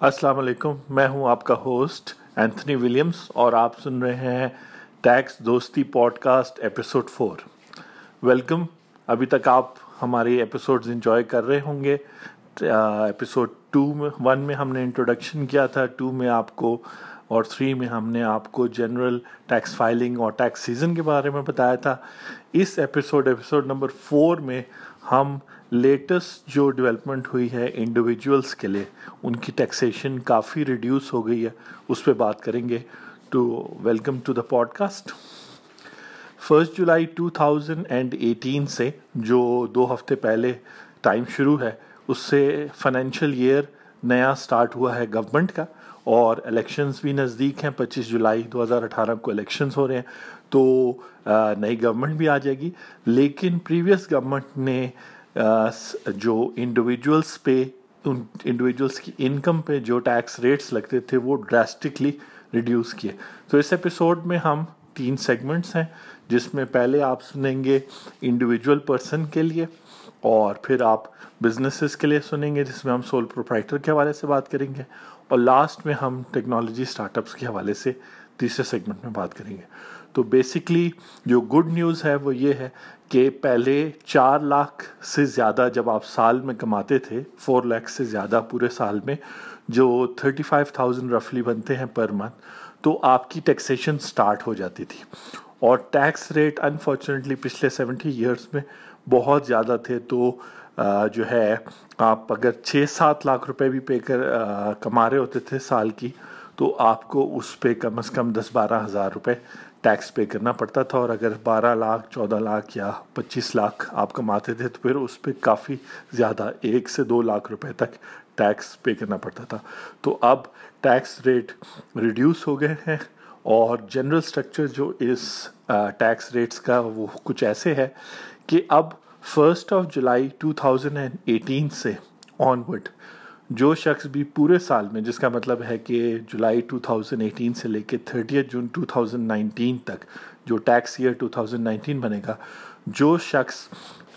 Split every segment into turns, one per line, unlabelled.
السلام علیکم، میں ہوں آپ کا ہوسٹ اینتھنی ولیمز اور آپ سن رہے ہیں tax Dosti podcast episode four welcome ابھی تک آپ ہماری ایپیسوڈز انجوائے کر رہے ہوں گے. Uh, ایپیسوڈ ٹو میں ون میں ہم نے انٹروڈکشن کیا تھا ٹو میں آپ کو اور تھری میں ہم نے آپ کو جنرل ٹیکس فائلنگ اور ٹیکس سیزن کے بارے میں بتایا تھا۔ اس ایپیسوڈ ایپیسوڈ نمبر فور میں ہم لیٹسٹ جو ڈیولپمنٹ ہوئی ہے انڈیویجولس کے لیے، ان کی ٹیکسیشن کافی ریڈیوس ہو گئی ہے۔ اس پہ بات کریں گے۔ To welcome to the podcast first July two thousand and eighteen سے جو دو ہفتے پہلے ٹائم شروع ہے، اس سے فائنینشیل ایئر نیا سٹارٹ ہوا ہے گورنمنٹ کا۔ اور الیکشنز بھی نزدیک ہیں۔ پچیس جولائی دو ہزار اٹھارہ کو الیکشنز ہو رہے ہیں۔ تو نئی گورنمنٹ بھی آ جائے گی۔ لیکن پریویس گورنمنٹ نے جو انڈیویجولس پہ، ان انڈیویجولس کی انکم پہ جو ٹیکس ریٹس لگتے تھے، وہ ڈراسٹکلی ریڈیوس کیے۔ تو اس ایپیسوڈ میں ہم تین سیگمنٹس ہیں، جس میں پہلے آپ سنیں گے انڈیویجول پرسن کے لیے، اور پھر آپ بزنسز کے لیے سنیں گے، جس میں ہم سول پروپرائٹر کے حوالے سے بات کریں گے، اور لاسٹ میں ہم ٹیکنالوجی اسٹارٹ اپس کے حوالے سے تیسرے سیگمنٹ میں بات کریں گے۔ تو بیسکلی جو گڈ نیوز ہے وہ یہ ہے کہ پہلے چار لاکھ سے زیادہ جب آپ سال میں کماتے تھے فور لاکھ سے زیادہ پورے سال میں، جو تھرٹی فائیو تھاؤزینڈ رفلی بنتے ہیں پر منتھ تو آپ کی ٹیکسیشن سٹارٹ ہو جاتی تھی۔ اور ٹیکس ریٹ انفارچونیٹلی پچھلے سیونٹی ایئرس میں بہت زیادہ تھے۔ تو جو ہے، آپ اگر چھ سات لاکھ روپے بھی پے کر کما رہے ہوتے تھے سال کی، تو آپ کو اس پہ کم از کم دس بارہ ہزار روپے ٹیکس پے کرنا پڑتا تھا اور اگر بارہ لاکھ، چودہ لاکھ یا پچیس لاکھ آپ کماتے تھے تو پھر اس پہ کافی زیادہ ایک سے دو لاکھ روپے تک ٹیکس پے کرنا پڑتا تھا۔ تو اب ٹیکس ریٹ ریڈیوس ہو گئے ہیں اور جنرل سٹرکچر جو اس ٹیکس ریٹس کا وہ کچھ ایسے ہے کہ اب first of July two thousand and eighteen سے آن ورڈ جو شخص بھی پورے سال میں، جس کا مطلب ہے کہ جولائی ٹو تھاؤزنڈ ایٹین سے لے کے thirty June two thousand nineteen تک جو tax year two thousand nineteen بنے گا، جو شخص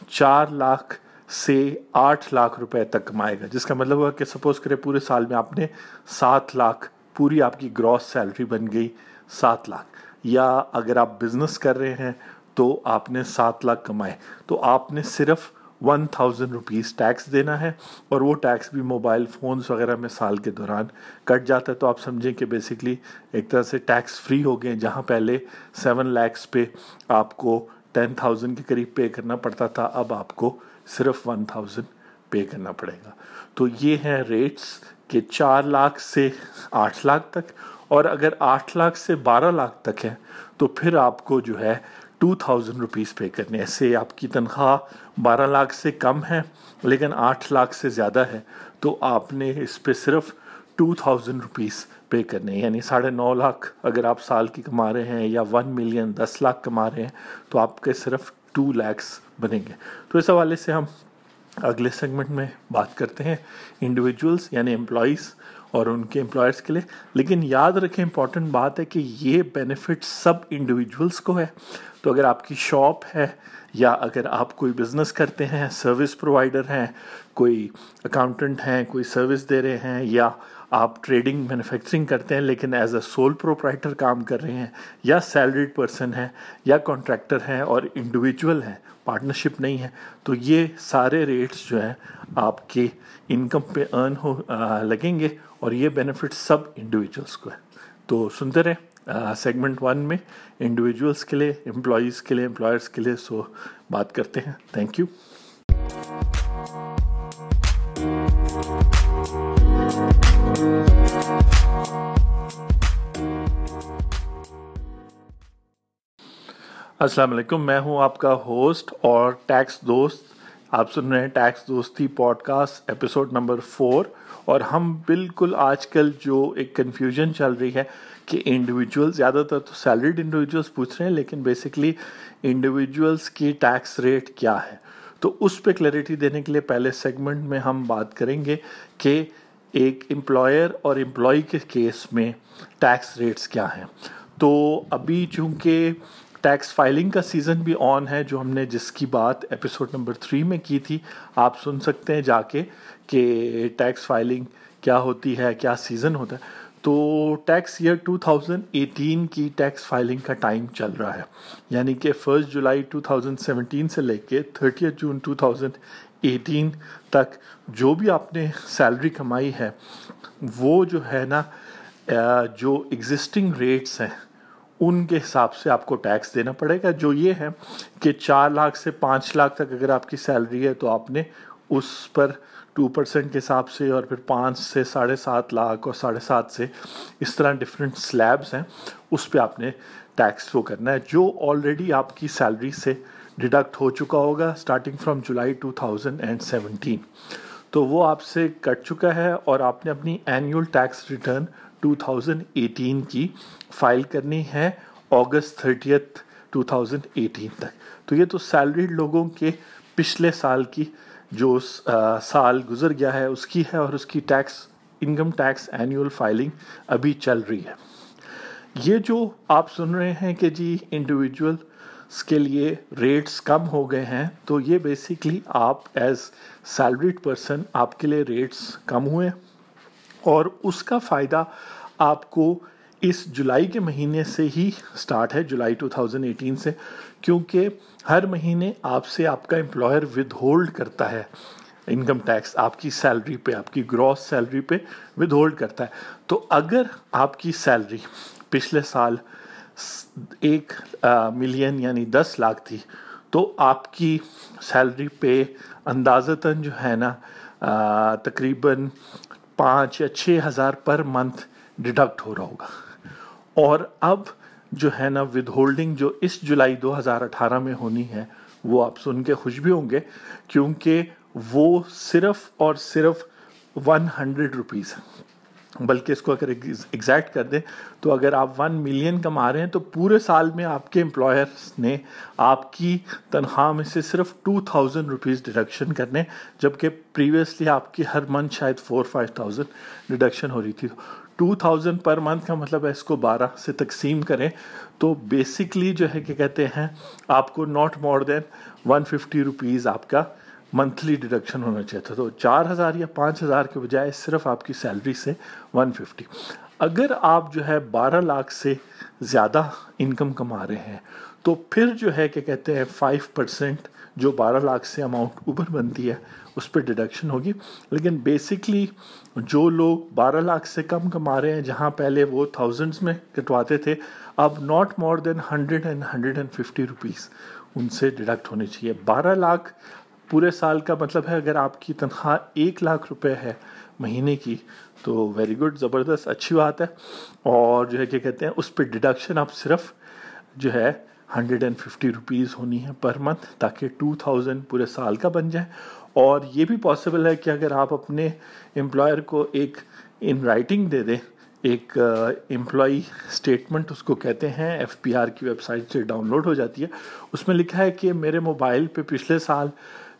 چار لاکھ سے آٹھ لاکھ روپے تک کمائے گا، جس کا مطلب ہوا کہ سپوز کرے پورے سال میں آپ نے سات لاکھ، پوری آپ کی گراس سیلری بن گئی سات لاکھ۔ یا اگر آپ بزنس کر رہے ہیں تو آپ نے سات لاکھ کمائے۔ تو آپ نے صرف ون تھاؤزینڈ روپیز ٹیکس دینا ہے اور وہ ٹیکس بھی موبائل فونز وغیرہ میں سال کے دوران کٹ جاتا ہے۔ تو آپ سمجھیں کہ بیسکلی ایک طرح سے ٹیکس فری ہو گئے جہاں پہلے سیون لیکس پہ آپ کو ٹین تھاؤزینڈ کے قریب پے کرنا پڑتا تھا، اب آپ کو صرف ون تھاؤزینڈ پے کرنا پڑے گا۔ تو یہ ہیں ریٹس کہ چار لاکھ سے آٹھ لاکھ تک اور اگر آٹھ لاکھ سے بارہ لاکھ تک ہے تو پھر آپ کو جو ہے ٹو تھاؤزینڈ روپیز پے کرنے ایسے آپ کی تنخواہ بارہ لاکھ سے کم ہے، لیکن آٹھ لاکھ سے زیادہ ہے۔ تو آپ نے اس پہ صرف ٹو تھاؤزینڈ روپیز پے کرنے یعنی ساڑھے نو لاکھ اگر آپ سال کی کما رہے ہیں یا ون ملین دس لاکھ کما رہے ہیں، تو آپ کے صرف ٹو لیکس بنیں گے۔ تو اس حوالے سے ہم اگلے سیگمنٹ میں بات کرتے ہیں۔ انڈیویجولس یعنی امپلائیز اور ان کے امپلائرس کے لیے۔ لیکن یاد رکھیں امپورٹنٹ بات ہے کہ یہ بینیفٹ سب انڈیویجولس کو ہے۔ تو اگر آپ کی شاپ ہے یا اگر آپ کوئی بزنس کرتے ہیں، سروس پرووائڈر ہیں، کوئی اکاؤنٹنٹ ہیں، کوئی سروس دے رہے ہیں یا آپ ٹریڈنگ، مینوفیکچرنگ کرتے ہیں لیکن ایز اے سول پروپرائٹر کام کر رہے ہیں یا سیلریڈ پرسن ہیں یا کانٹریکٹر ہیں اور انڈیویجول ہیں، پارٹنرشپ نہیں ہے، تو یہ سارے ریٹس جو ہیں آپ کے انکم پہ ارن ہو لگیں گے اور یہ بینیفٹ سب انڈیویجولس کو ہے۔ تو سنتے رہیں۔ سیگمنٹ ون میں انڈیویجولس کے لیے امپلائیز کے لیے امپلائرس کے لیے سو بات کرتے ہیں. تھینک یو السلام علیکم، میں ہوں آپ کا ہوسٹ اور ٹیکس دوست. آپ سن رہے ہیں tax Dosti podcast episode number four اور ہم بالکل آج کل جو ایک کنفیوژن چل رہی ہے کہ انڈیویجول زیادہ تر تو سیلریڈ انڈیویجولس پوچھ رہے ہیں، لیکن بیسکلی انڈیویجولس کی ٹیکس ریٹ کیا ہے؟ تو اس پہ کلیئرٹی دینے کے لیے پہلے سیگمنٹ میں ہم بات کریں گے کہ ایک امپلائر اور امپلائی کے کیس میں ٹیکس ریٹس کیا ہیں۔ تو ابھی چونکہ ٹیکس فائلنگ کا سیزن بھی آن ہے، جو ہم نے جس کی بات ایپیسوڈ نمبر تھری میں کی تھی، آپ سن سکتے ہیں جا کے کہ ٹیکس فائلنگ کیا ہوتی ہے، کیا سیزن ہوتا ہے۔ تو ٹیکس ایئر 2018 کی ٹیکس فائلنگ کا ٹائم چل رہا ہے۔ یعنی کہ فرسٹ جولائی 2017 سے لے کے تھرٹی جون 2018 تک جو بھی آپ نے سیلری کمائی ہے، وہ جو ہے نا جو ایگزسٹنگ ریٹس ہیں، ان کے حساب سے آپ کو ٹیکس دینا پڑے گا۔ جو یہ ہے کہ چار لاکھ سے پانچ لاکھ تک اگر آپ کی سیلری ہے تو آپ نے اس پر ٹو پرسینٹ کے حساب سے اور پھر پانچ سے ساڑھے سات لاکھ اور ساڑھے سات سے اس طرح ڈفرینٹ سلیبس ہیں، اس پہ آپ نے ٹیکس وہ کرنا ہے۔ جو آلریڈی آپ کی سیلری سے ڈیڈکٹ ہو چکا ہوگا starting from July two thousand and seventeen تو وہ آپ سے کٹ چکا ہے اور آپ نے اپنی annual tax return two thousand eighteen کی فائل کرنی ہے August thirtieth two thousand eighteen تک۔ تو یہ تو سیلریڈ لوگوں کے پچھلے سال کی جو سال گزر گیا ہے، اس کی ہے اور اس کی tax income tax annual filing ابھی چل رہی ہے۔ یہ جو آپ سن رہے ہیں کہ جی انڈیویجولس کے لیے ریٹس کم ہو گئے ہیں، تو یہ بیسیکلی آپ ایز سیلریڈ پرسن آپ کے لیے ریٹس کم ہوئے اور اس کا فائدہ آپ کو اس جولائی کے مہینے سے ہی سٹارٹ ہے، جولائی 2018 سے۔ کیونکہ ہر مہینے آپ سے آپ کا امپلائر ود ہولڈ کرتا ہے۔ انکم ٹیکس آپ کی سیلری پہ، آپ کی گراس سیلری پہ ود ہولڈ کرتا ہے۔ تو اگر آپ کی سیلری پچھلے سال ایک ملین یعنی دس لاکھ تھی، تو آپ کی سیلری پہ اندازتاً جو ہے نا تقریباً پانچ یا چھ ہزار پر منتھ ڈیڈکٹ ہو رہا ہوگا۔ اور اب جو ہے نا ود ہولڈنگ جو اس جولائی دو ہزار اٹھارہ میں ہونی ہے، وہ آپ سن کے خوش بھی ہوں گے، کیونکہ وہ صرف اور صرف ون ہنڈریڈ روپیز بلکہ اس کو اگر ایگزیکٹ کر دیں تو اگر آپ ون ملین کما رہے ہیں تو پورے سال میں آپ کے امپلائرس نے آپ کی تنخواہ میں سے صرف ٹو تھاؤزینڈ روپیز ڈیڈکشن کرنے، جبکہ پریویسلی آپ کی ہر منتھ شاید فور فائیو تھاؤزینڈ ڈیڈکشن ہو رہی تھی۔ ٹو تھاؤزینڈ پر منتھ کا مطلب ہے اس کو بارہ سے تقسیم کریں۔ تو بیسکلی جو ہے کہ کہتے ہیں، آپ کو not more than one fifty rupees آپ کا منتھلی ڈیڈکشن ہونا چاہیے تھا۔ تو چار ہزار یا پانچ ہزار کے بجائے صرف آپ کی سیلری سے ون ففٹی اگر آپ جو ہے بارہ لاکھ سے زیادہ انکم کما رہے ہیں، تو پھر جو ہے کہ کہتے ہیں فائیو پرسینٹ جو بارہ لاکھ سے اماؤنٹ اوپر بنتی ہے اس پہ ڈیڈکشن ہوگی۔ لیکن بیسکلی جو لوگ بارہ لاکھ سے کم کما رہے ہیں، جہاں پہلے وہ تھاؤزنڈس میں کٹواتے تھے، اب not more than hundred and hundred and fifty rupees ان سے ڈیڈکٹ ہونی چاہیے۔ بارہ لاکھ پورے سال کا مطلب ہے، اگر آپ کی تنخواہ ایک لاکھ روپے ہے مہینے کی، تو ویری گڈ زبردست، اچھی بات ہے۔ اور جو ہے کہ کہتے ہیں، اس پہ ڈیڈکشن آپ صرف جو ہے ہنڈریڈ اینڈ ففٹی روپیز ہونی ہے پر منتھ تاکہ ٹو تھاؤزینڈ پورے سال کا بن جائے۔ اور یہ بھی پاسبل ہے کہ اگر آپ اپنے امپلائر کو ایک ان رائٹنگ دے دیں، ایک uh, امپلائی اسٹیٹمنٹ اس کو کہتے ہیں ایف پی آر کی ویب سائٹ سے ڈاؤن لوڈ ہو جاتی ہے۔ اس میں لکھا ہے کہ میرے موبائل پہ پچھلے سال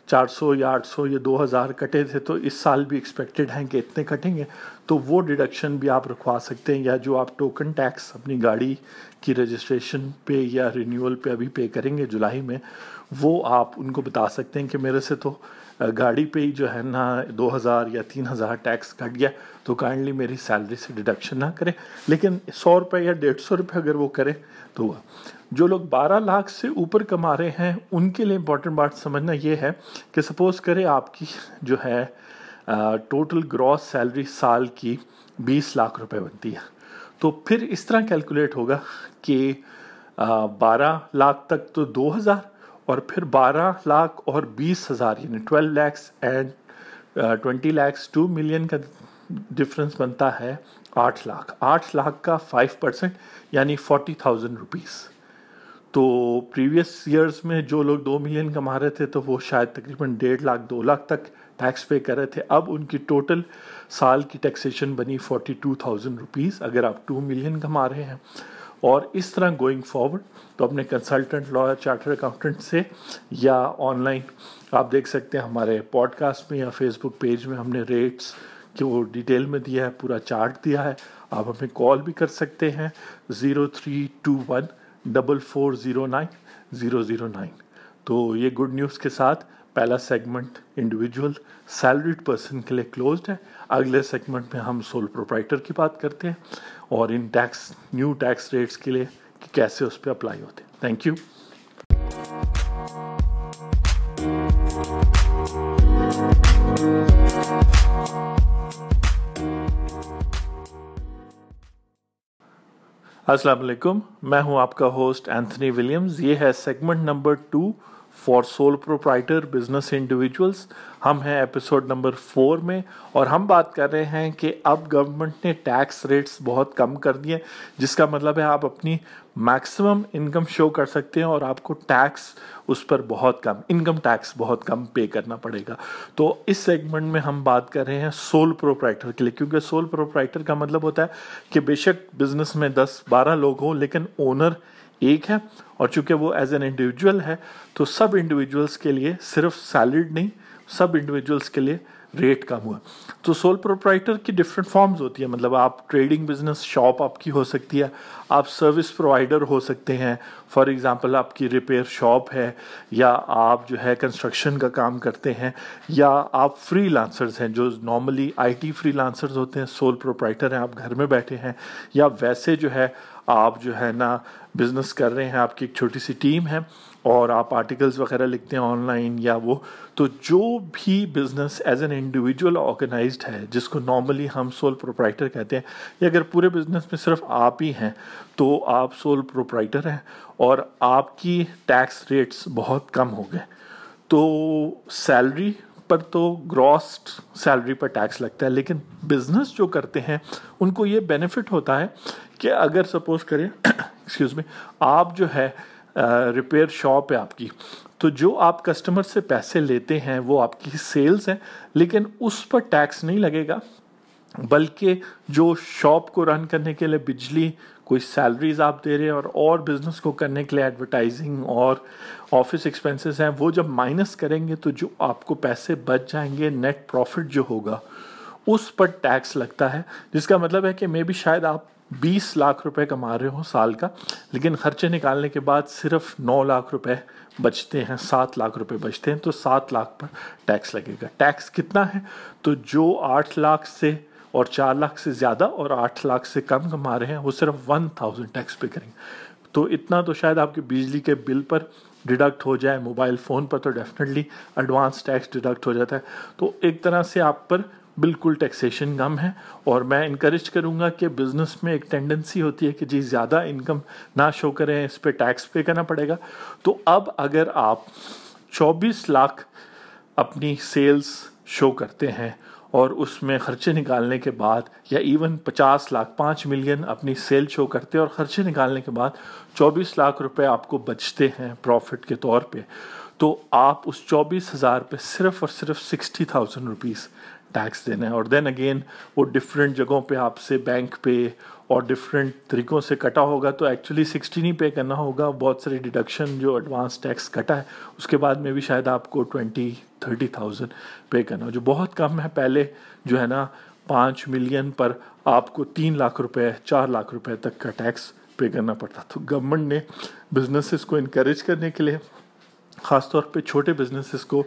چار سو یا آٹھ سو یا دو ہزار کٹے تھے تو اس سال بھی ایکسپیکٹڈ ہیں کہ اتنے کٹیں گے۔ تو وہ ڈیڈکشن بھی آپ رکھوا سکتے ہیں یا جو آپ ٹوکن ٹیکس اپنی گاڑی کی رجسٹریشن پہ یا رینیول پہ ابھی پے کریں گے جولائی میں، وہ آپ ان کو بتا سکتے ہیں کہ میرے سے تو گاڑی پہ ہی جو ہے نا دو ہزار یا تین ہزار ٹیکس کٹ گیا، تو کائنڈلی میری سیلری سے ڈیڈکشن نہ کریں۔ لیکن سو روپے یا ڈیڑھ سو روپے اگر وہ کرے تو جو لوگ بارہ لاکھ سے اوپر کما رہے ہیں، ان کے لیے امپورٹنٹ بات سمجھنا یہ ہے کہ سپوز کرے آپ کی جو ہے ٹوٹل گراس سیلری سال کی بیس لاکھ روپے بنتی ہے۔ تو پھر اس طرح کیلکولیٹ ہوگا کہ بارہ لاکھ تک تو دو ہزار اور پھر بارہ لاکھ اور بیس ہزار یعنی twelve lakhs and twenty lakhs two million کا ڈفرینس بنتا ہے آٹھ لاکھ۔ آٹھ لاکھ کا فائیو پرسینٹ یعنی فورٹی تھاؤزینڈ روپیز تو پریویس ایئرس میں جو لوگ دو ملین کما رہے تھے تو وہ شاید تقریباً ڈیڑھ لاکھ، دو لاکھ تک ٹیکس پے کر رہے تھے۔ اب ان کی ٹوٹل سال کی ٹیکسیشن بنی فورٹی ٹو تھاؤزینڈ روپیز اگر آپ ٹو ملین کما رہے ہیں۔ اور اس طرح گوئنگ فارورڈ تو اپنے کنسلٹنٹ لائر چارٹر اکاؤنٹنٹ سے یا آن لائن آپ دیکھ سکتے ہیں ہمارے پوڈ کاسٹ میں یا فیس بک پیج میں ہم نے ریٹس کی وہ ڈیٹیل میں دیا ہے، پورا چارٹ دیا ہے۔ آپ ہمیں کال بھی کر سکتے ہیں۔ Zero three two one double four zero nine zero zero nine تو یہ گڈ نیوز کے ساتھ پہلا سیگمنٹ انڈیویجول سیلریڈ پرسن کے لیے کلوزڈ ہے۔ اگلے سیگمنٹ میں ہم سول پروپرائٹر کی بات کرتے ہیں اور ان ٹیکس نیو ٹیکس ریٹس کے لیے کہ کیسے اس پہ اپلائی ہوتے ہیں۔ تھینک یو السلام علیکم میں ہوں آپ کا ہوسٹ اینتھنی ولیمز یہ ہے segment number two for sole proprietor business individuals ہم ہیں ایپیسوڈ نمبر فور میں اور ہم بات کر رہے ہیں کہ اب گورنمنٹ نے ٹیکس ریٹس بہت کم کر دیے جس کا مطلب ہے آپ اپنی میکسیمم انکم شو کر سکتے ہیں اور آپ کو ٹیکس اس پر بہت کم انکم ٹیکس بہت کم پے کرنا پڑے گا۔ تو اس سیگمنٹ میں ہم بات کر رہے ہیں سول پروپرائٹر کے لیے، کیونکہ سول پروپرائٹر کا مطلب ہوتا ہے کہ بے شک بزنس میں دس بارہ لوگ ہوں، لیکن اونر ایک ہے اور چونکہ وہ ایز این انڈیویجول ہے، تو سب انڈیویجولس کے لیے صرف سیلڈ نہیں، سب انڈیویجولس کے لیے ریٹ کم ہوا۔ تو سول پروپرائٹر کی ڈفرینٹ فارمز ہوتی ہیں۔ مطلب آپ ٹریڈنگ بزنس شاپ آپ کی ہو سکتی ہے، آپ سروس پرووائڈر ہو سکتے ہیں۔ فار ایگزامپل آپ کی ریپیئر شاپ ہے، یا آپ جو ہے کنسٹرکشن کا کام کرتے ہیں، یا آپ فری لانسرز ہیں، جو normally I T freelancers ہوتے ہیں سول پروپرائٹر ہیں، آپ گھر میں بیٹھے ہیں، یا ویسے جو ہے آپ جو ہے نا بزنس کر رہے ہیں، آپ کی ایک چھوٹی سی ٹیم ہے اور آپ آرٹیکلز وغیرہ لکھتے ہیں آن لائن یا وہ، تو جو بھی business as an individual organized ہے، جس کو نارملی ہم سول پروپرائٹر کہتے ہیں یا اگر پورے بزنس میں صرف آپ ہی ہیں، تو آپ سول پروپرائٹر ہیں اور آپ کی ٹیکس ریٹس بہت کم ہو گئے۔ تو سیلری پر تو گراس سیلری پر ٹیکس لگتا ہے، لیکن بزنس جو کرتے ہیں، ان کو یہ بینیفٹ ہوتا ہے کہ اگر سپوز کریں ایکسکیوز میں آپ جو ہے ریپیئر شاپ ہے آپ کی، تو جو آپ کسٹمر سے پیسے لیتے ہیں وہ آپ کی سیلز ہیں، لیکن اس پر ٹیکس نہیں لگے گا، بلکہ جو شاپ کو رن کرنے کے لیے بجلی، کوئی سیلریز آپ دے رہے ہیں اور اور بزنس کو کرنے کے لیے ایڈورٹائزنگ اور آفس ایکسپینسز ہیں، وہ جب مائنس کریں گے تو جو آپ کو پیسے بچ جائیں گے نیٹ پروفٹ جو ہوگا اس پر ٹیکس لگتا ہے، جس کا مطلب ہے کہ مے بھی شاید آپ بیس لاکھ روپے کما رہے ہوں سال کا، لیکن خرچے نکالنے کے بعد صرف نو لاکھ روپے بچتے ہیں، سات لاکھ روپے بچتے ہیں، تو سات لاکھ پر ٹیکس لگے گا۔ ٹیکس کتنا ہے؟ تو جو آٹھ لاکھ سے اور چار لاکھ سے زیادہ اور آٹھ لاکھ سے کم کما رہے ہیں، وہ صرف ون تھاؤزینڈ ٹیکس پے کریں گے۔ تو اتنا تو شاید آپ کے بجلی کے بل پر ڈیڈکٹ ہو جائے موبائل فون پر تو ڈیفینیٹلی ایڈوانس ٹیکس ڈیڈکٹ ہو جاتا ہے۔ تو ایک طرح سے آپ پر بالکل ٹیکسیشن کم ہے اور میں انکریج کروں گا کہ بزنس میں ایک ٹینڈنسی ہوتی ہے کہ جی زیادہ انکم نہ شو کریں، اس پہ ٹیکس پے کرنا پڑے گا۔ تو اب اگر آپ چوبیس لاکھ اپنی سیلز شو کرتے ہیں اور اس میں خرچے نکالنے کے بعد یا ایون پچاس لاکھ، پانچ ملین اپنی سیل شو کرتے اور خرچے نکالنے کے بعد چوبیس لاکھ روپے آپ کو بچتے ہیں پروفٹ کے طور پہ، تو آپ اس چوبیس ہزار پہ صرف اور صرف سکسٹی تھاؤزینڈ روپیز ٹیکس دینا ہے اور دین اگین وہ ڈفرینٹ جگہوں پہ آپ سے بینک پہ اور ڈفرینٹ طریقوں سے کٹا ہوگا تو ایکچولی سکسٹی نہیں پے کرنا ہوگا، بہت ساری ڈیڈکشن جو ایڈوانس ٹیکس کٹا ہے، اس کے بعد میں بھی شاید آپ کو ٹوینٹی تھرٹی تھاؤزینڈ پے کرنا ہو جو بہت کم ہے۔ پہلے جو ہے نا، پانچ ملین پر آپ کو تین لاکھ روپے، چار لاکھ روپے تک کا ٹیکس پے کرنا پڑتا۔ تو گورنمنٹ نے بزنسز کو انکریج کرنے کے لیے، خاص طور پہ چھوٹے بزنسز کو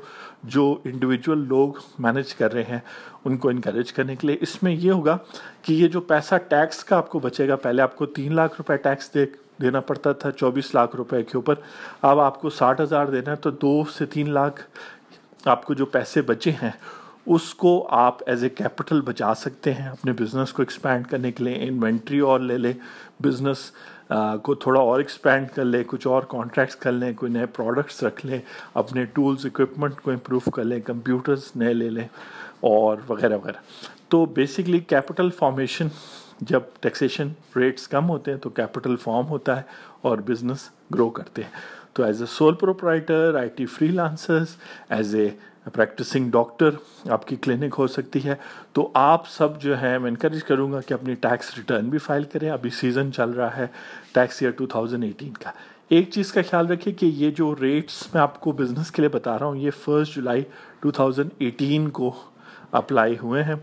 جو انڈیویجول لوگ مینج کر رہے ہیں، ان کو انکریج کرنے کے لیے۔ اس میں یہ ہوگا کہ یہ جو پیسہ ٹیکس کا آپ کو بچے گا، پہلے آپ کو تین لاکھ روپے ٹیکس دے، دینا پڑتا تھا چوبیس لاکھ روپے کے اوپر۔ اب آپ کو ساٹھ ہزار دینا ہے تو دو سے تین لاکھ آپ کو جو پیسے بچے ہیں، اس کو آپ ایز اے کیپٹل بچا سکتے ہیں اپنے بزنس کو ایکسپینڈ کرنے کے لیے انوینٹری اور لے لے بزنس کو تھوڑا اور ایکسپینڈ کر لیں، کچھ اور کانٹریکٹس کر لیں، کوئی نئے پروڈکٹس رکھ لیں، اپنے ٹولز اکوپمنٹ کو امپروو کر لیں کمپیوٹرز نئے لے لیں اور وغیرہ وغیرہ۔ تو بیسکلی کیپٹل فارمیشن جب ٹیکسیشن ریٹس کم ہوتے ہیں تو کیپٹل فارم ہوتا ہے اور بزنس گرو کرتے ہیں۔ تو as a sole proprietor I T freelancers as a practicing doctor آپ کی کلینک ہو سکتی ہے تو آپ سب جو ہے میں انکریج کروں گا کہ اپنی ٹیکس ریٹرن بھی فائل کریں ابھی سیزن چل رہا ہے tax year two thousand eighteen کا ایک چیز کا خیال رکھیے کہ یہ جو ریٹس میں آپ کو بزنس کے لیے بتا رہا ہوں یہ first July two thousand eighteen کو اپلائی ہوئے ہیں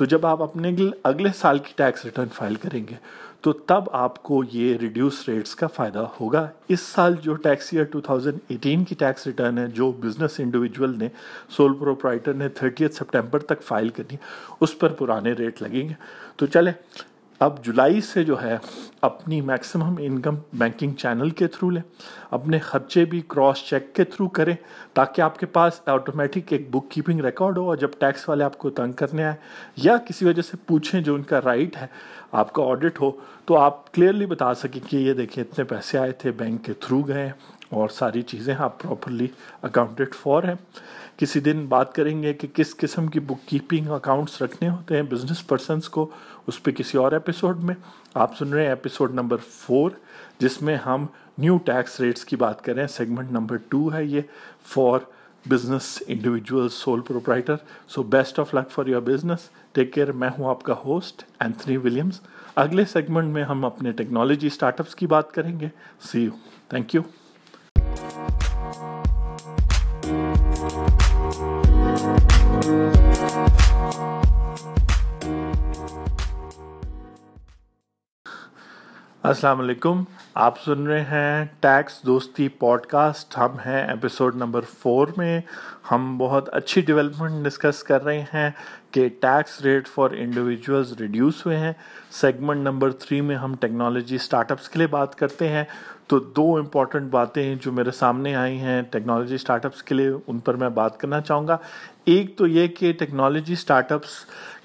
تو جب آپ اپنے اگلے سال کی ٹیکس ریٹرن فائل کریں گے، تو تب آپ کو یہ ریڈیوس ریٹس کا فائدہ ہوگا۔ اس سال جو ٹیکس ایئر 2018 کی ٹیکس ریٹرن ہے، جو بزنس انڈیویجول نے سول پروپرائٹر نے 30 سپٹمبر تک فائل کرنی، اس پر پرانے ریٹ لگیں گے۔ تو چلے اب جولائی سے جو ہے اپنی میکسیمم انکم بینکنگ چینل کے تھرو لیں، اپنے خرچے بھی کراس چیک کے تھرو کریں تاکہ آپ کے پاس آٹومیٹک ایک بک کیپنگ ریکارڈ ہو اور جب ٹیکس والے آپ کو تنگ کرنے آئے یا کسی وجہ سے پوچھیں جو ان کا رائٹ ہے، آپ کا آڈٹ ہو تو آپ کلیئرلی بتا سکیں کہ یہ دیکھیں اتنے پیسے آئے تھے بینک کے تھرو گئے اور ساری چیزیں آپ پراپرلی اکاؤنٹڈ فور ہیں۔ کسی دن بات کریں گے کہ کس قسم کی بک کیپنگ اکاؤنٹس رکھنے ہوتے ہیں بزنس پرسنس کو، اس پہ کسی اور ایپیسوڈ میں۔ آپ سن رہے ہیں ایپیسوڈ نمبر فور جس میں ہم نیو ٹیکس ریٹس کی بات کریں۔ سیگمنٹ نمبر ٹو ہے یہ for business individual sole proprietor so best of luck for your business take care میں ہوں آپ کا ہوسٹ اینتھنی ولیمز اگلے سیگمنٹ میں ہم اپنے ٹیکنالوجی اسٹارٹ اپس کی بات کریں گے۔ سی یو تھینک یو السلام علیکم۔ آپ سن رہے ہیں ٹیکس دوستی پوڈ کاسٹ ہم ہیں ایپیسوڈ نمبر فور میں۔ ہم بہت اچھی ڈیولپمنٹ ڈسکس کر رہے ہیں کہ tax rate for individuals reduce ہوئے ہیں۔ سیگمنٹ نمبر تھری میں ہم ٹیکنالوجی اسٹارٹ اپس کے لیے بات کرتے ہیں۔ تو دو امپورٹنٹ باتیں ہیں جو میرے سامنے آئی ہیں ٹیکنالوجی اسٹارٹ اپس کے لیے، ان پر میں بات کرنا چاہوں گا۔ ایک تو یہ کہ ٹیکنالوجی اسٹارٹ اپس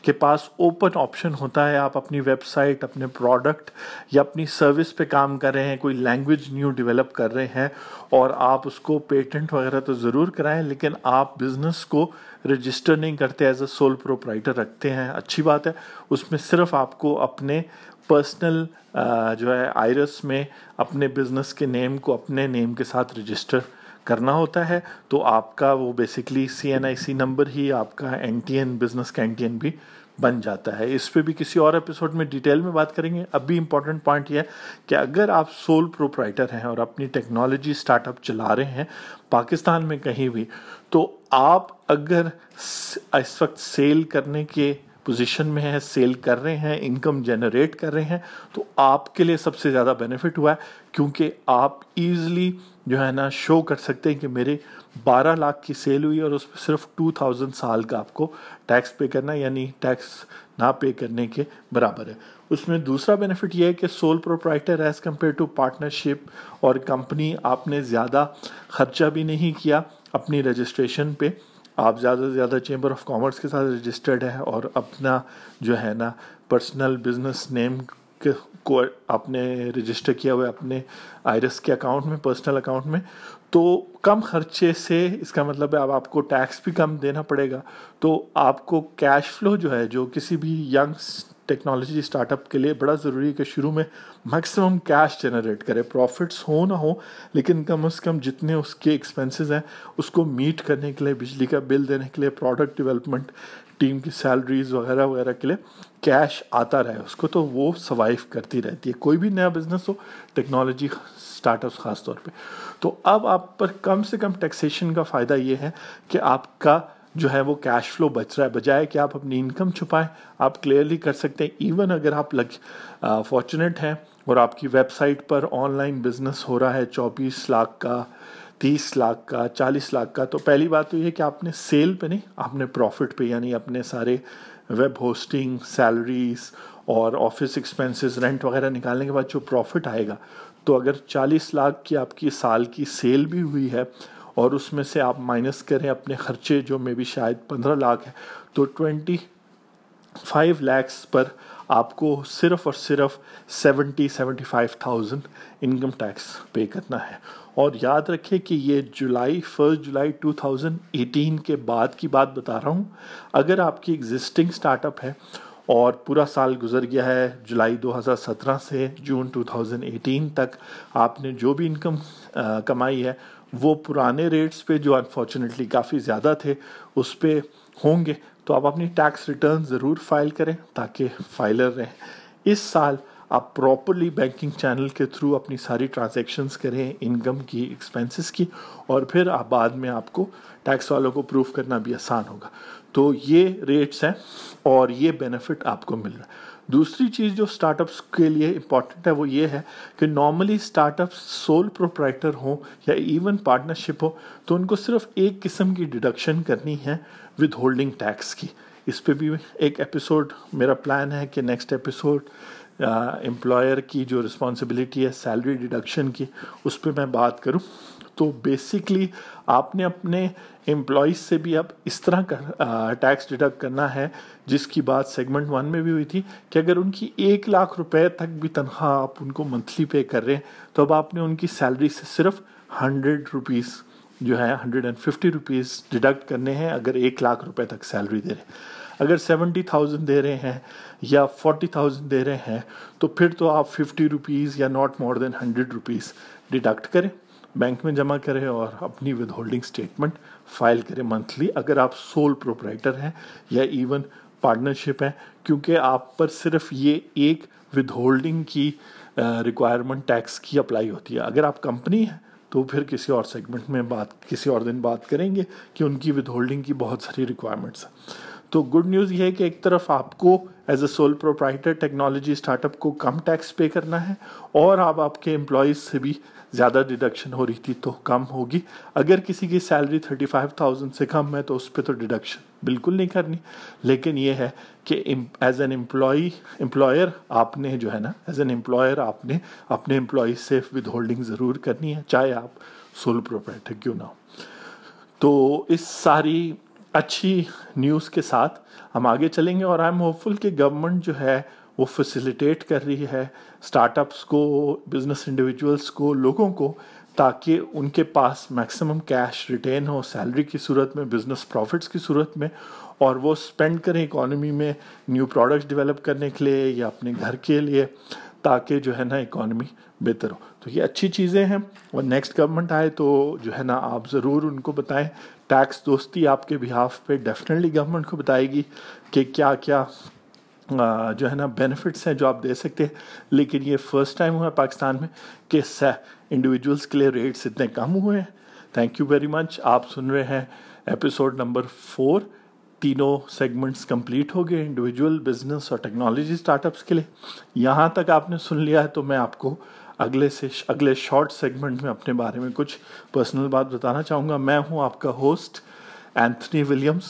کے پاس اوپن آپشن ہوتا ہے، آپ اپنی ویب سائٹ اپنے پروڈکٹ یا اپنی سروس پہ کام کر رہے ہیں، کوئی لینگویج نیو ڈیولپ کر رہے ہیں اور آپ اس کو پیٹنٹ وغیرہ تو ضرور کرائیں، لیکن آپ بزنس کو رجسٹر نہیں کرتے ایز اے سول پروپرائٹر رکھتے ہیں۔ اچھی بات ہے، اس میں صرف آپ کو اپنے پرسنل جو ہے آئرس میں اپنے بزنس کے نیم کو، اپنے نیم کے ساتھ رجسٹر کرنا ہوتا ہے، تو آپ کا وہ basically C N I C number ہی آپ کا این ٹی این بزنس کا این ٹی این بھی بن جاتا ہے۔ اس پہ بھی کسی اور ایپیسوڈ میں ڈیٹیل میں بات کریں گے۔ اب بھی امپورٹنٹ پوائنٹ یہ ہے کہ اگر آپ سول پروپرائٹر ہیں اور اپنی ٹیکنالوجی اسٹارٹ اپ چلا رہے ہیں پاکستان میں کہیں بھی، تو آپ اگر اس وقت سیل کرنے کے پوزیشن میں ہیں سیل کر رہے ہیں انکم جنریٹ کر رہے ہیں، تو آپ کے لیے سب سے زیادہ بینیفٹ ہوا ہے کیونکہ آپ ایزلی جو ہے نا شو کر سکتے ہیں کہ میرے بارہ لاکھ کی سیل ہوئی اور اس پہ صرف ٹو تھاؤزینڈ سال کا آپ کو ٹیکس پے کرنا یعنی ٹیکس نہ پے کرنے کے برابر ہے۔ اس میں دوسرا بینیفٹ یہ ہے کہ sole proprietor as compare to partnership اور کمپنی آپ نے زیادہ خرچہ بھی نہیں کیا اپنی رجسٹریشن پہ۔ آپ زیادہ سے زیادہ چیمبر آف کامرس کے ساتھ رجسٹرڈ ہے اور اپنا جو ہے نا پرسنل بزنس نیم کو آپ نے رجسٹر کیا ہوا ہے اپنے آئرس کے اکاؤنٹ میں پرسنل اکاؤنٹ میں، تو کم خرچے سے اس کا مطلب ہے اب آپ کو ٹیکس بھی کم دینا پڑے گا۔ تو آپ کو کیش فلو جو ہے، جو کسی بھی ینگ ٹیکنالوجی اسٹارٹ اپ کے لیے بڑا ضروری ہے کہ شروع میں میکسیمم کیش جنریٹ کرے. پروفٹس ہو نہ ہو، لیکن کم از کم جتنے اس کے ایکسپینسز ہیں، اس کو میٹ کرنے کے لیے، بجلی کا بل دینے کے لیے پروڈکٹ ڈیولپمنٹ ٹیم کی سیلریز وغیرہ وغیرہ کے لیے کیش آتا رہے. اس کو تو وہ سوائیو کرتی رہتی ہے. کوئی بھی نیا بزنس ہو ٹیکنالوجی اسٹارٹ اپس خاص طور پہ. تو اب آپ پر کم سے کم ٹیکسیشن کا فائدہ یہ ہے کہ آپ کا جو ہے وہ کیش فلو بچ رہا ہے۔ بجائے کہ آپ اپنی انکم چھپائیں، آپ کلیئرلی کر سکتے ہیں۔ ایون اگر آپ لگ فارچونیٹ ہیں اور آپ کی ویب سائٹ پر آن لائن بزنس ہو رہا ہے، چوبیس لاکھ کا، تیس لاکھ کا، چالیس لاکھ کا، تو پہلی بات تو یہ کہ آپ نے سیل پہ نہیں، آپ نے پروفٹ پہ یعنی اپنے سارے ویب ہوسٹنگ سیلریز اور آفس ایکسپینسز رینٹ وغیرہ نکالنے کے بعد جو پروفٹ آئے گا۔ تو اگر چالیس لاکھ کی آپ کی سال کی سیل بھی ہوئی ہے اور اس میں سے آپ مائنس کریں اپنے خرچے جو میں بھی شاید پندرہ لاکھ ہے تو ٹوینٹی فائیو لیکس پر آپ کو صرف اور صرف seventy seventy five thousand income tax pay کرنا ہے۔ اور یاد رکھے کہ یہ July first July two thousand eighteen کے بعد کی بات بتا رہا ہوں۔ اگر آپ کی ایگزسٹنگ اسٹارٹ اپ ہے اور پورا سال گزر گیا ہے جولائی دو ہزار سترہ سے جون ٹو تھاؤزینڈ ایٹین تک، آپ نے جو بھی انکم کمائی ہے وہ پرانے ریٹس پہ جو انفارچونیٹلی کافی زیادہ تھے، اس پہ ہوں گے۔ تو آپ اپنی ٹیکس ریٹرن ضرور فائل کریں تاکہ فائلر رہیں۔ اس سال آپ پراپرلی بینکنگ چینل کے تھرو اپنی ساری ٹرانزیکشنز کریں انکم کی ایکسپینسز کی، اور پھر آپ بعد میں آپ کو ٹیکس والوں کو پروف کرنا بھی آسان ہوگا۔ تو یہ ریٹس ہیں اور یہ بینیفٹ آپ کو مل رہا ہے۔ دوسری چیز جو اسٹارٹ اپس کے لیے امپورٹنٹ ہے وہ یہ ہے کہ normally startups sole proprietor ہوں یا ایون پارٹنرشپ ہو تو ان کو صرف ایک قسم کی ڈیڈکشن کرنی ہے ود ہولڈنگ ٹیکس کی۔ اس پہ بھی ایک ایپیسوڈ میرا پلان ہے کہ نیکسٹ ایپیسوڈ امپلائر کی جو رسپانسبلٹی ہے سیلری ڈیڈکشن کی، اس پہ میں بات کروں۔ تو بیسکلی آپ نے اپنے امپلائیز سے بھی اب اس طرح ٹیکس ڈیڈکٹ کرنا ہے، جس کی بات سیگمنٹ ون میں بھی ہوئی تھی کہ اگر ان کی ایک لاکھ روپے تک بھی تنخواہ آپ ان کو منتھلی پے کر رہے ہیں، تو اب آپ نے ان کی سیلری سے صرف ہنڈریڈ روپیز جو ہے hundred and fifty rupees deduct کرنے ہیں، اگر ایک لاکھ روپے تک سیلری دے رہے ہیں۔ اگر سیونٹی تھاؤزینڈ دے رہے ہیں یا فورٹی تھاؤزینڈ دے رہے ہیں، تو پھر تو آپ ففٹی روپیز یا not more than hundred rupees deduct کریں۔ بینک میں جمع کریں اور اپنی ود ہولڈنگ اسٹیٹمنٹ فائل کریں منتھلی اگر آپ سول پروپرائٹر ہیں یا ایون پارٹنرشپ ہیں، کیونکہ آپ پر صرف یہ ایک ود ہولڈنگ کی ریکوائرمنٹ ٹیکس کی اپلائی ہوتی ہے۔ اگر آپ کمپنی ہیں، تو پھر کسی اور سیگمنٹ میں بات، کسی اور دن بات کریں گے کہ ان کی ود ہولڈنگ کی بہت ساری ریکوائرمنٹس ہیں۔ تو گڈ نیوز یہ ہے کہ ایک طرف آپ کو as a sole proprietor technology startup کو کم ٹیکس پے کرنا ہے اور آپ آپ کے امپلائیز سے بھی زیادہ ڈیڈکشن ہو رہی تھی تو کم ہوگی۔ اگر کسی کی سیلری تھرٹی فائیو تھاؤزینڈ سے کم ہے تو اس پہ تو ڈیڈکشن بالکل نہیں کرنی۔ لیکن یہ ہے کہ ایز این امپلائی امپلائر آپ نے جو ہے نا ایز این امپلائر آپ نے اپنے امپلائیز سے ود ہولڈنگ ضرور کرنی ہے، چاہے آپ سول پروپرائٹر کیوں نہ ہو۔ تو اس ساری اچھی نیوز کے ساتھ ہم آگے چلیں گے اور آئی ایم ہوپ فل کہ گورنمنٹ جو ہے وہ فیسیلیٹیٹ کر رہی ہے اسٹارٹ اپس کو بزنس انڈیویجولس کو، لوگوں کو تاکہ ان کے پاس میکسیمم کیش ریٹین ہو سیلری کی صورت میں بزنس پروفٹس کی صورت میں اور وہ اسپینڈ کریں اکانومی میں نیو پروڈکٹس ڈیولپ کرنے کے لیے یا اپنے گھر کے لیے تاکہ جو ہے نا اکانومی بہتر ہو۔ تو یہ اچھی چیزیں ہیں اور نیکسٹ گورنمنٹ آئے تو جو ہے نا آپ ضرور ان کو بتائیں۔ ٹیکس دوستی آپ کے بہاف پہ ڈیفینیٹلی گورنمنٹ کو بتائے گی کہ کیا کیا جو ہے نا بینیفٹس ہیں جو آپ دے سکتے ہیں۔ لیکن یہ فرسٹ ٹائم ہوا ہے پاکستان میں کہ انڈیویجولس کے لیے ریٹس اتنے کم ہوئے ہیں۔ تھینک یو ویری مچ آپ سن رہے ہیں ایپیسوڈ نمبر فور تینوں سیگمنٹس کمپلیٹ ہو گئے انڈیویجول بزنس اور ٹیکنالوجی اسٹارٹ اپس کے لیے۔ یہاں تک آپ نے سن لیا ہے تو میں آپ کو اگلے سے اگلے شارٹ سیگمنٹ میں اپنے بارے میں کچھ پرسنل بات بتانا چاہوں گا۔ میں ہوں آپ کا ہوسٹ اینتھنی ولیمس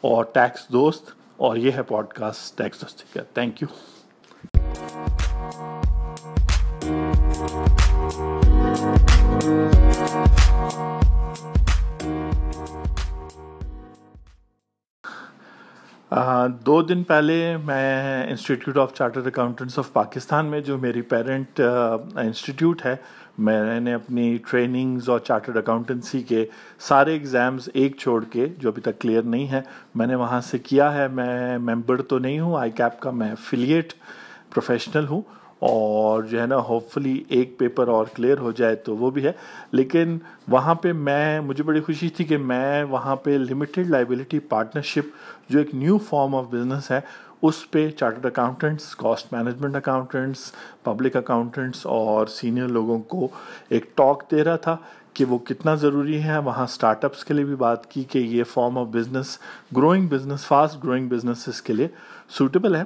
اور ٹیکس دوست اور یہ ہے پوڈ کاسٹ ٹیکس دوستی کا تھینک یو دو دن پہلے میں institute of charter accountants of Pakistan میں، جو میری پیرنٹ انسٹیٹیوٹ ہے، میں نے اپنی ٹریننگز اور چارٹرڈ اکاؤنٹنسی کے سارے ایگزامز ایک چھوڑ کے، جو ابھی تک کلیئر نہیں ہے، میں نے وہاں سے کیا ہے، میں ممبر تو نہیں ہوں آئی کیپ کا میں افیلیٹ پروفیشنل ہوں۔ اور جو ہے نا ہوپ فلی ایک پیپر اور کلیئر ہو جائے تو وہ بھی ہے۔ لیکن وہاں پہ میں، مجھے بڑی خوشی تھی کہ میں وہاں پہ لمیٹڈ لائبلٹی پارٹنرشپ جو ایک نیو فارم آف بزنس ہے، اس پہ chartered accountants cost management accountants public accountants اور سینئر لوگوں کو ایک ٹاک دے رہا تھا کہ وہ کتنا ضروری ہے۔ وہاں اسٹارٹ اپس کے لیے بھی بات کی کہ یہ form of business growing business fast growing business کے لیے سوٹیبل ہے۔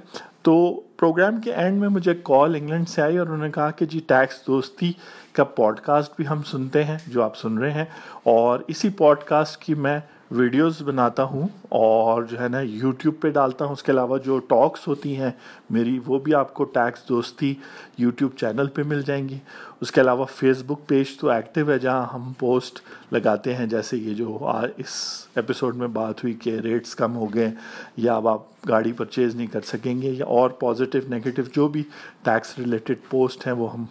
تو پروگرام کے اینڈ میں مجھے کال انگلینڈ سے آئی اور انہوں نے کہا کہ جی ٹیکس دوستی کا پوڈ کاسٹ بھی ہم سنتے ہیں، جو آپ سن رہے ہیں، اور اسی پوڈ کاسٹ کی میں ویڈیوز بناتا ہوں اور جو ہے نا یوٹیوب پہ ڈالتا ہوں، اس کے علاوہ جو ٹاکس ہوتی ہیں، میری وہ بھی آپ کو ٹیکس دوستی یوٹیوب چینل پہ مل جائیں گی۔ اس کے علاوہ فیس بک پیج تو ایکٹیو ہے، جہاں ہم پوسٹ لگاتے ہیں، جیسے یہ جو اس ایپیسوڈ میں بات ہوئی کہ ریٹس کم ہو گئے یا اب آپ گاڑی پرچیز نہیں کر سکیں گے، یا اور پازیٹیو نگیٹو جو بھی ٹیکس ریلیٹڈ پوسٹ ہیں، وہ ہم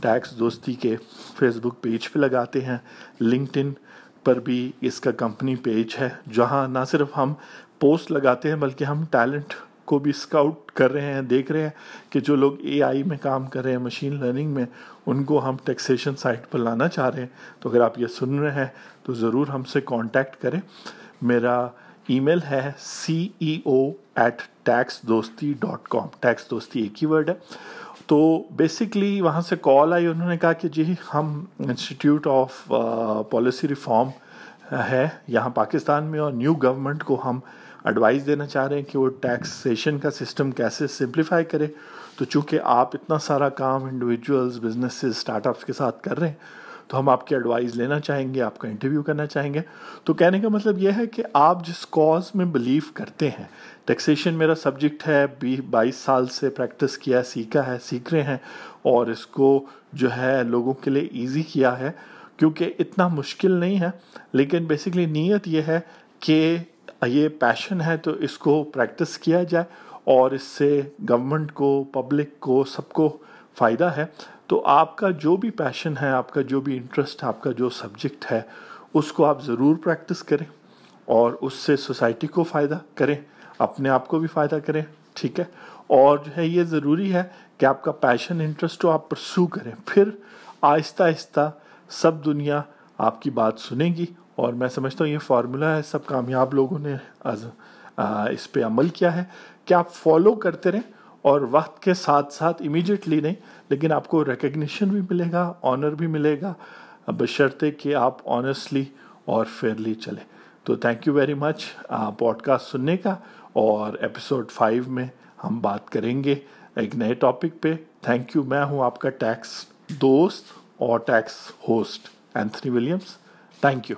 ٹیکس دوستی کے فیس بک پیج پہ لگاتے ہیں۔ لنکڈ ان پر بھی اس کا کمپنی پیج ہے، جہاں نہ صرف ہم پوسٹ لگاتے ہیں، بلکہ ہم ٹیلنٹ کو بھی اسکاؤٹ کر رہے ہیں، دیکھ رہے ہیں کہ جو لوگ اے آئی میں کام کر رہے ہیں مشین لرننگ میں، ان کو ہم ٹیکسیشن سائٹ پر لانا چاہ رہے ہیں۔ تو اگر آپ یہ سن رہے ہیں، تو ضرور ہم سے کانٹیکٹ کریں۔ میرا ای میل ہے C E O at tax Dosti dot com tax Dosti ایک ہی ورڈ ہے۔ تو بیسکلی وہاں سے کال آئی، انہوں نے کہا کہ جی ہم انسٹیٹیوٹ آف پالیسی ریفارم ہے یہاں پاکستان میں اور نیو گورنمنٹ کو ہم ایڈوائز دینا چاہ رہے ہیں کہ وہ ٹیکسیشن کا سسٹم کیسے سمپلیفائی کرے۔ تو چونکہ آپ اتنا سارا کام انڈیویجولز بزنسز اسٹارٹ اپس کے ساتھ کر رہے ہیں تو ہم آپ کی ایڈوائز لینا چاہیں گے، آپ کا انٹرویو کرنا چاہیں گے۔ تو کہنے کا مطلب یہ ہے کہ آپ جس کاز میں بلیو کرتے ہیں ٹیکسیشن میرا سبجیکٹ ہے بی بائیس سال سے پریکٹس کیا ہے، سیکھا ہے، سیکھ رہے ہیں اور اس کو جو ہے لوگوں کے لیے ایزی کیا ہے۔ کیونکہ اتنا مشکل نہیں ہے، لیکن بیسکلی نیت یہ ہے کہ یہ پیشن ہے تو اس کو پریکٹس کیا جائے اور اس سے گورنمنٹ کو پبلک کو، سب کو فائدہ ہے۔ تو آپ کا جو بھی پیشن ہے، آپ کا جو بھی انٹرسٹ ہے آپ کا جو سبجیکٹ ہے اس کو آپ ضرور پریکٹس کریں اور اس سے سوسائٹی کو فائدہ کریں اپنے آپ کو بھی فائدہ کریں ٹھیک ہے اور جو ہے یہ ضروری ہے کہ آپ کا پیشن انٹرسٹ ہو آپ پرسو کریں پھر آہستہ آہستہ سب دنیا آپ کی بات سنے گی اور میں سمجھتا ہوں یہ فارمولا ہے سب کامیاب لوگوں نے اس پہ عمل کیا ہے کہ آپ فالو کرتے رہیں اور وقت کے ساتھ ساتھ امیجیٹلی نہیں، لیکن آپ کو ریکگنیشن بھی ملے گا آنر بھی ملے گا، بشرطے کہ آپ آنیسٹلی اور فیئرلی چلیں۔ تو thank you very much podcast سننے کا، اور ایپیسوڈ فائیو میں ہم بات کریں گے ایک نئے ٹاپک پہ۔ تھینک یو میں ہوں آپ کا ٹیکس دوست اور tax host Anthony Williams thank you